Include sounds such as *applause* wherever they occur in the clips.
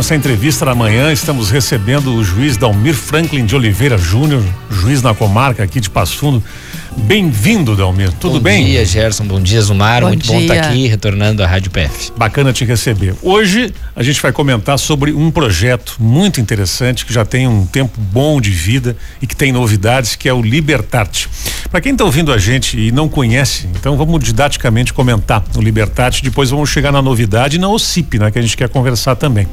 nossa entrevista da manhã, estamos recebendo o juiz Dalmir Franklin de Oliveira Júnior, juiz na comarca aqui de Passo Fundo. Bem-vindo, Dalmir. Tudo bom bem? Bom dia, Gerson. Bom dia, Zumar. Bom Muito dia. bom estar aqui retornando à Rádio PF. Bacana te receber. Hoje a gente vai comentar sobre um projeto muito interessante que já tem um tempo bom de vida e que tem novidades, que é o Libertarte. Para quem está ouvindo a gente e não conhece, então vamos didaticamente comentar o Libertarte, depois vamos chegar na novidade e na OCIP, né, que a gente quer conversar também.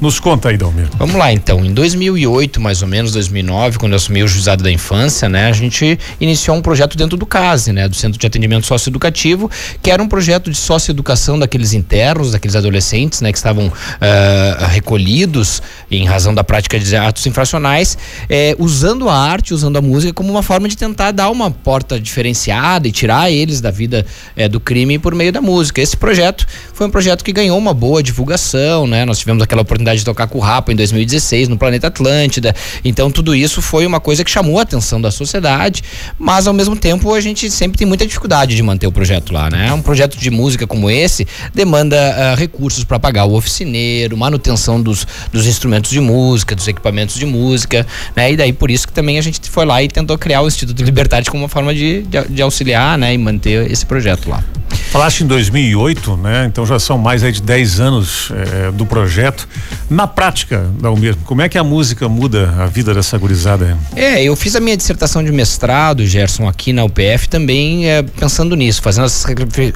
Nos conta aí, Dalmir. Vamos lá, então. Em 2008, mais ou menos, 2009, quando eu assumi o juizado da infância, né, a gente iniciou um projeto projeto dentro do CASE, né, do Centro de Atendimento Socioeducativo, que era um projeto de socioeducação daqueles internos, daqueles adolescentes, né, que estavam uh, recolhidos em razão da prática de atos infracionais, eh, usando a arte, usando a música como uma forma de tentar dar uma porta diferenciada e tirar eles da vida eh, do crime por meio da música. Esse projeto foi um projeto que ganhou uma boa divulgação, né? Nós tivemos aquela oportunidade de tocar com o Rapa em 2016 no Planeta Atlântida. Então tudo isso foi uma coisa que chamou a atenção da sociedade, mas ao mesmo mesmo tempo, a gente sempre tem muita dificuldade de manter o projeto lá, né? Um projeto de música como esse demanda uh, recursos para pagar o oficineiro, manutenção dos, dos instrumentos de música, dos equipamentos de música, né? E daí por isso que também a gente foi lá e tentou criar o Instituto Liberdade como uma forma de, de, de auxiliar, né? E manter esse projeto lá. Falaste em 2008, né? Então já são mais aí de 10 anos eh, do projeto. Na prática, Dalmir, como é que a música muda a vida dessa gurizada? É, eu fiz a minha dissertação de mestrado, Gerson, aqui na UPF também é, pensando nisso, fazendo essas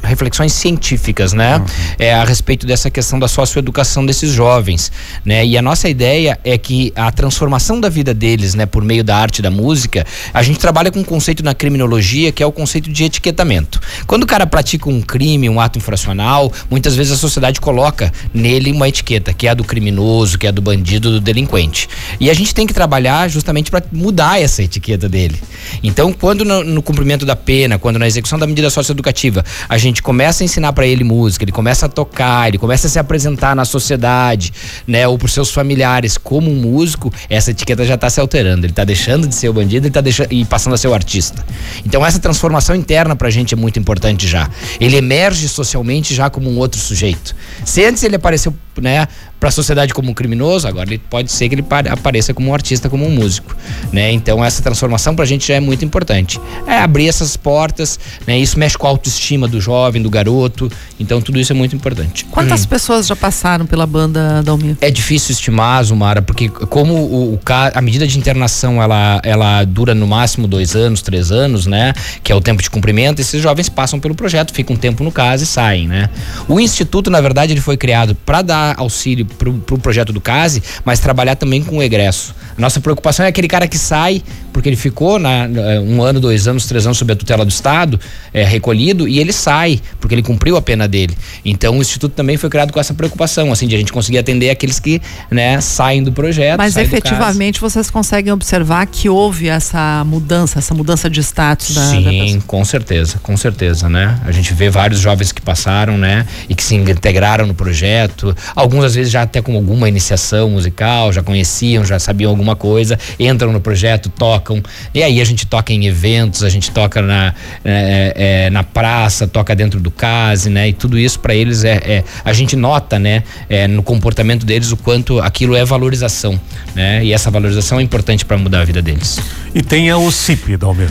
reflexões científicas, né? Uhum. É, a respeito dessa questão da socioeducação desses jovens, né? E a nossa ideia é que a transformação da vida deles, né, por meio da arte da música, a gente trabalha com um conceito na criminologia que é o conceito de etiquetamento. Quando o cara pratica um crime, um ato infracional, muitas vezes a sociedade coloca nele uma etiqueta, que é a do criminoso, que é a do bandido, do delinquente. E a gente tem que trabalhar justamente para mudar essa etiqueta dele. Então, quando no, no, cumprimento da pena, quando na execução da medida socioeducativa, a gente começa a ensinar para ele música, ele começa a tocar, ele começa a se apresentar na sociedade, né, ou por seus familiares como um músico, essa etiqueta já está se alterando. Ele está deixando de ser o bandido, ele está deixando e passando a ser o artista. Então, essa transformação interna para a gente é muito importante já. Ele ele emerge socialmente já como um outro sujeito. Se antes ele apareceu, né, para a sociedade como um criminoso, agora ele pode ser que ele apareça como um artista, como um músico, né? Então essa transformação para a gente já é muito importante. É abrir essas portas, né? Isso mexe com a autoestima do jovem, do garoto. Então tudo isso é muito importante. Quantas hum. pessoas já passaram pela banda Dalmir? É difícil estimar, Zumara, porque como o, o, a medida de internação ela, ela dura no máximo dois anos, três anos, né? Que é o tempo de cumprimento. Esses jovens passam pelo projeto, ficam um tempo no caso e saem, né? O instituto, na verdade, ele foi criado para dar auxílio para o projeto do CASE, mas trabalhar também com o egresso. Nossa preocupação é aquele cara que sai, porque ele ficou na, um ano, dois anos, três anos sob a tutela do Estado, é, recolhido, e ele sai, porque ele cumpriu a pena dele. Então o Instituto também foi criado com essa preocupação, assim, de a gente conseguir atender aqueles que né, saem do projeto. Mas efetivamente vocês conseguem observar que houve essa mudança, essa mudança de status da Sim, da com certeza, com certeza, né? A gente vê vários jovens que passaram, né? E que se integraram no projeto, alguns às vezes já até com alguma iniciação musical, já conheciam, já sabiam alguma coisa, entram no projeto, tocam. E aí a gente toca em eventos, a gente toca na, é, é, na praça, toca dentro do case, né? E tudo isso para eles é, é, a gente nota, né? É, no comportamento deles o quanto aquilo é valorização, né? E essa valorização é importante para mudar a vida deles. E tem a OCIP, Dalmer.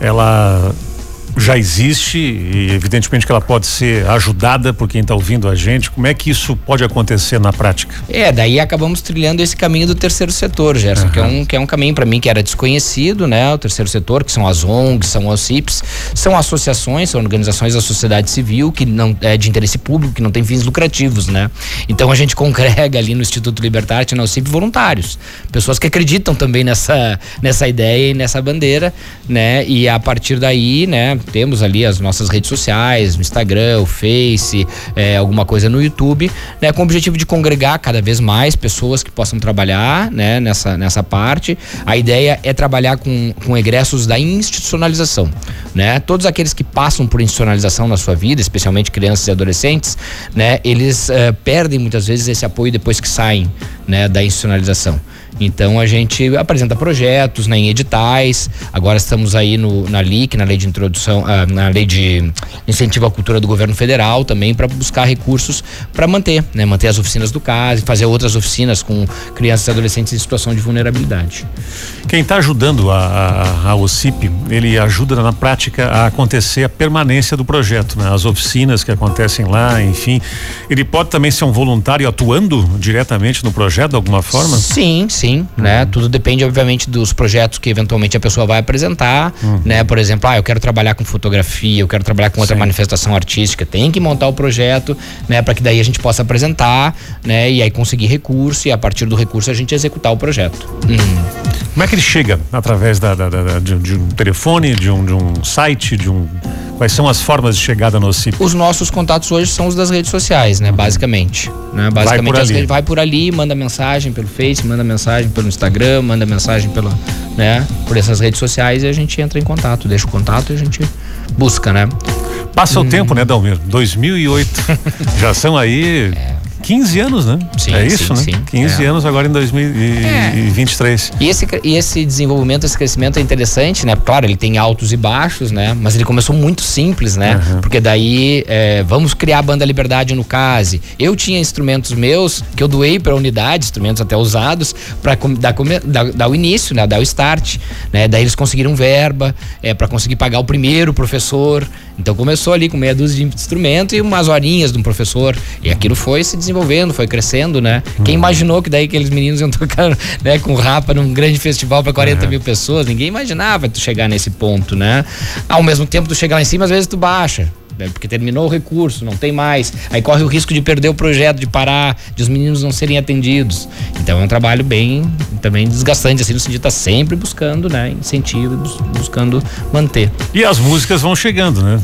Ela já existe e evidentemente que ela pode ser ajudada por quem está ouvindo a gente. Como é que isso pode acontecer na prática? É, daí acabamos trilhando esse caminho do terceiro setor, Gerson, uhum. que, é um, que é um caminho para mim que era desconhecido, né? O terceiro setor, que são as ONGs, são os CIPs, são associações, são organizações da sociedade civil que não é de interesse público, que não tem fins lucrativos, né? Então a gente congrega ali no Instituto Libertarte, na OCIP, voluntários, pessoas que acreditam também nessa, nessa ideia e nessa bandeira, né? E a partir daí, né? Temos ali as nossas redes sociais, o Instagram, o Face, é, alguma coisa no YouTube, né, com o objetivo de congregar cada vez mais pessoas que possam trabalhar né, nessa, nessa parte. A ideia é trabalhar com, com egressos da institucionalização. Né? Todos aqueles que passam por institucionalização na sua vida, especialmente crianças e adolescentes, né, eles uh, perdem muitas vezes esse apoio depois que saem né, da institucionalização. Então a gente apresenta projetos né, em editais. Agora estamos aí no, na LIC, na lei de introdução, uh, na lei de incentivo à cultura do governo federal também para buscar recursos para manter, né, manter as oficinas do CAS e fazer outras oficinas com crianças e adolescentes em situação de vulnerabilidade. Quem está ajudando a, a, a OCIP, ele ajuda na prática a acontecer a permanência do projeto, né? as oficinas que acontecem lá, enfim. Ele pode também ser um voluntário atuando diretamente no projeto de alguma forma? Sim, sim, uhum. né? Tudo depende, obviamente, dos projetos que eventualmente a pessoa vai apresentar, uhum. né? Por exemplo, ah, eu quero trabalhar com fotografia, eu quero trabalhar com outra sim. manifestação artística, tem que montar o projeto, né? Para que daí a gente possa apresentar, né? E aí conseguir recurso e a partir do recurso a gente executar o projeto. Uhum. Como é que ele chega? Através da, da, da de, de, um telefone, de um, de um site, de um. Quais são as formas de chegada no CIP? Os nossos contatos hoje são os das redes sociais, né? Basicamente. Né? Basicamente vai por, ali. vai por ali, manda mensagem pelo Face, manda mensagem pelo Instagram, manda mensagem pela, né? Por essas redes sociais e a gente entra em contato, deixa o contato e a gente busca, né? Passa hum. o tempo, né, Dalmir? 2008. *laughs* Já são aí. É 15 anos, né? Sim, é isso, sim, né? Sim, 15 é. anos agora em 2023. É. E, esse, e esse desenvolvimento, esse crescimento é interessante, né? Claro, ele tem altos e baixos, né? Mas ele começou muito simples, né? Uhum. Porque daí, é, vamos criar a banda Liberdade no Case. Eu tinha instrumentos meus que eu doei para a unidade, instrumentos até usados, para dar, dar, dar, o início, né? Dar o start, né? Daí eles conseguiram verba é, para conseguir pagar o primeiro professor. Então começou ali com meia dúzia de instrumentos e umas horinhas de um professor. E aquilo foi se desenvolvendo desenvolvendo, foi crescendo, né? Uhum. Quem imaginou que daí aqueles meninos iam *laughs* tocar né, com rapa num grande festival para 40 uhum. mil pessoas? Ninguém imaginava tu chegar nesse ponto, né? Ao mesmo tempo, tu chegar lá em cima, às vezes tu baixa né? porque terminou o recurso, não tem mais. Aí corre o risco de perder o projeto, de parar, de os meninos não serem atendidos. Então é um trabalho bem também desgastante, assim, no sentido de estar tá sempre buscando, né, incentivo, buscando manter. E as músicas vão chegando, né?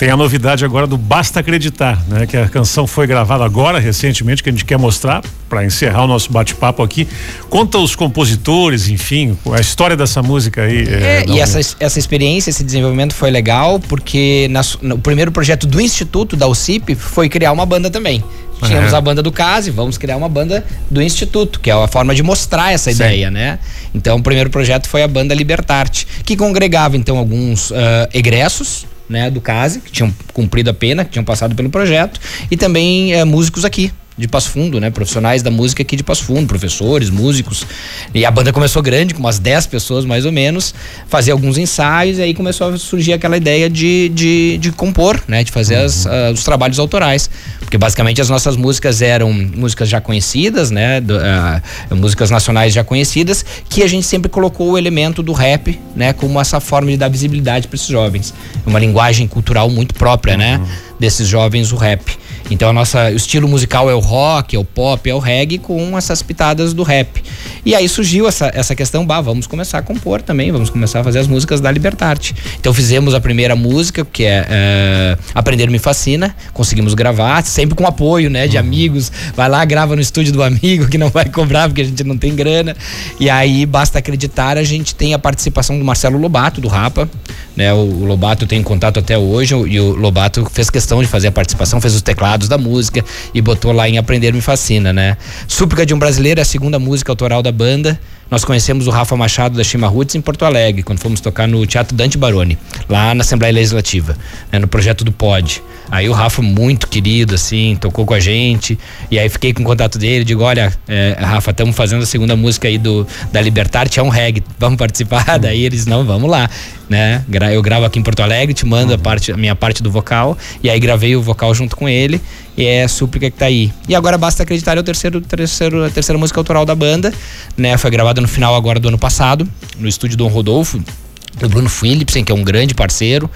Tem a novidade agora do Basta Acreditar, né? Que a canção foi gravada agora, recentemente, que a gente quer mostrar para encerrar o nosso bate-papo aqui. Conta os compositores, enfim, a história dessa música aí. É, é, e essa, essa experiência, esse desenvolvimento foi legal, porque na, no primeiro projeto do Instituto, da UCIP, foi criar uma banda também. Tínhamos a banda do CASE, vamos criar uma banda do Instituto, que é a forma de mostrar essa Sim. ideia, né? Então, o primeiro projeto foi a banda Libertarte, que congregava, então, alguns uh, egressos, né, do CASE, que tinham cumprido a pena, que tinham passado pelo projeto, e também é, músicos aqui, de Passo Fundo, né? Profissionais da música aqui de Passo Fundo, professores, músicos. E a banda começou grande, com umas 10 pessoas mais ou menos, fazia alguns ensaios e aí começou a surgir aquela ideia de, de, de compor, né? De fazer uhum. as, uh, os trabalhos autorais. Porque basicamente as nossas músicas eram músicas já conhecidas, né? Do, uh, músicas nacionais já conhecidas, que a gente sempre colocou o elemento do rap, né? Como essa forma de dar visibilidade para esses jovens. Uma linguagem cultural muito própria, né? uhum. né? Desses jovens, o rap. Então a nossa, o estilo musical é o rock, é o pop, é o reggae com essas pitadas do rap. E aí surgiu essa, essa questão, bah, vamos começar a compor também, vamos começar a fazer as músicas da Libertarte. Então fizemos a primeira música, que é, é Aprender Me Fascina, conseguimos gravar, sempre com apoio, né, de uhum. amigos. Vai lá, grava no estúdio do amigo, que não vai cobrar porque a gente não tem grana. E aí, basta acreditar, a gente tem a participação do Marcelo Lobato, do Rapa, né, o, o Lobato tem contato até hoje, e o Lobato fez questão de fazer a participação, fez os teclados da música e botou lá em Aprender Me Fascina, né? Súplica de um Brasileiro é a segunda música autoral da banda. Nós conhecemos o Rafa Machado da Chima Roots em Porto Alegre, quando fomos tocar no Teatro Dante Baroni, lá na Assembleia Legislativa, né, no projeto do POD. Aí o Rafa, muito querido, assim, tocou com a gente. E aí fiquei com contato dele, digo, olha, é, Rafa, estamos fazendo a segunda música aí do, da Libertarte, é um reggae, vamos participar? *laughs* Daí eles, não, vamos lá. Né? Eu gravo aqui em Porto Alegre, te mando a, parte, a minha parte do vocal. E aí gravei o vocal junto com ele. E é a súplica que tá aí. E agora basta acreditar, é o terceiro, terceiro, a terceira música autoral da banda, né? Foi gravada no final agora do ano passado, no estúdio Dom Rodolfo, do Bruno Philipsen, que é um grande parceiro,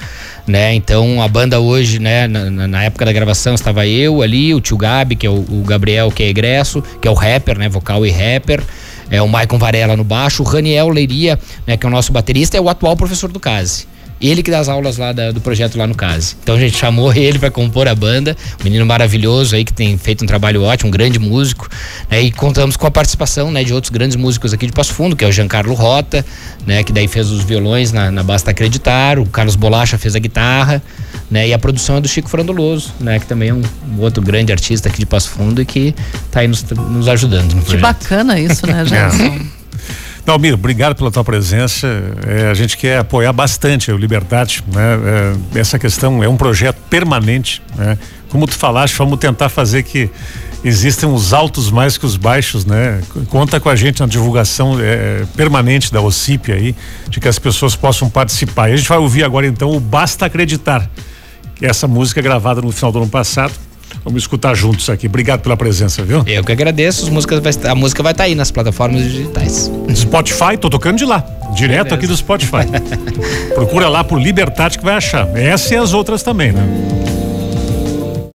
né? Então a banda hoje, né, na, na, época da gravação estava eu ali, o tio Gabi, que é o, o, Gabriel, que é egresso, que é o rapper, né, vocal e rapper. É o Maicon Varela no baixo, o Raniel Leiria, né, que é o nosso baterista, é o atual professor do CASE. Ele que dá as aulas lá da, do projeto lá no CASE. Então a gente chamou *laughs* ele para compor a banda, um menino maravilhoso aí que tem feito um trabalho ótimo, um grande músico, né? E contamos com a participação, né, de outros grandes músicos aqui de Passo Fundo, que é o Giancarlo Rota, né, que daí fez os violões na, na Basta Acreditar, o Carlos Bolacha fez a guitarra, né? E a produção é do Chico Frandoloso, né, que também é um, um outro grande artista aqui de Passo Fundo e que está aí nos, nos ajudando no Que bacana isso, né, *laughs* Gerson? Dalmiro, obrigado pela tua presença. É, a gente quer apoiar bastante o Liberdade, né? É, essa questão é um projeto permanente, né? Como tu falaste, vamos tentar fazer que existem os altos mais que os baixos, né? Conta com a gente na divulgação é, permanente da OCIP aí, de que as pessoas possam participar. E a gente vai ouvir agora então o Basta Acreditar, que é essa música gravada no final do ano passado Vamos escutar juntos aqui. Obrigado pela presença, viu? Eu que agradeço. As músicas vai, a música vai estar tá aí nas plataformas digitais. Spotify, tô tocando de lá. Direto Beleza. aqui do Spotify. *laughs* Procura lá por Liberdade que vai achar. Essa e as outras também, né?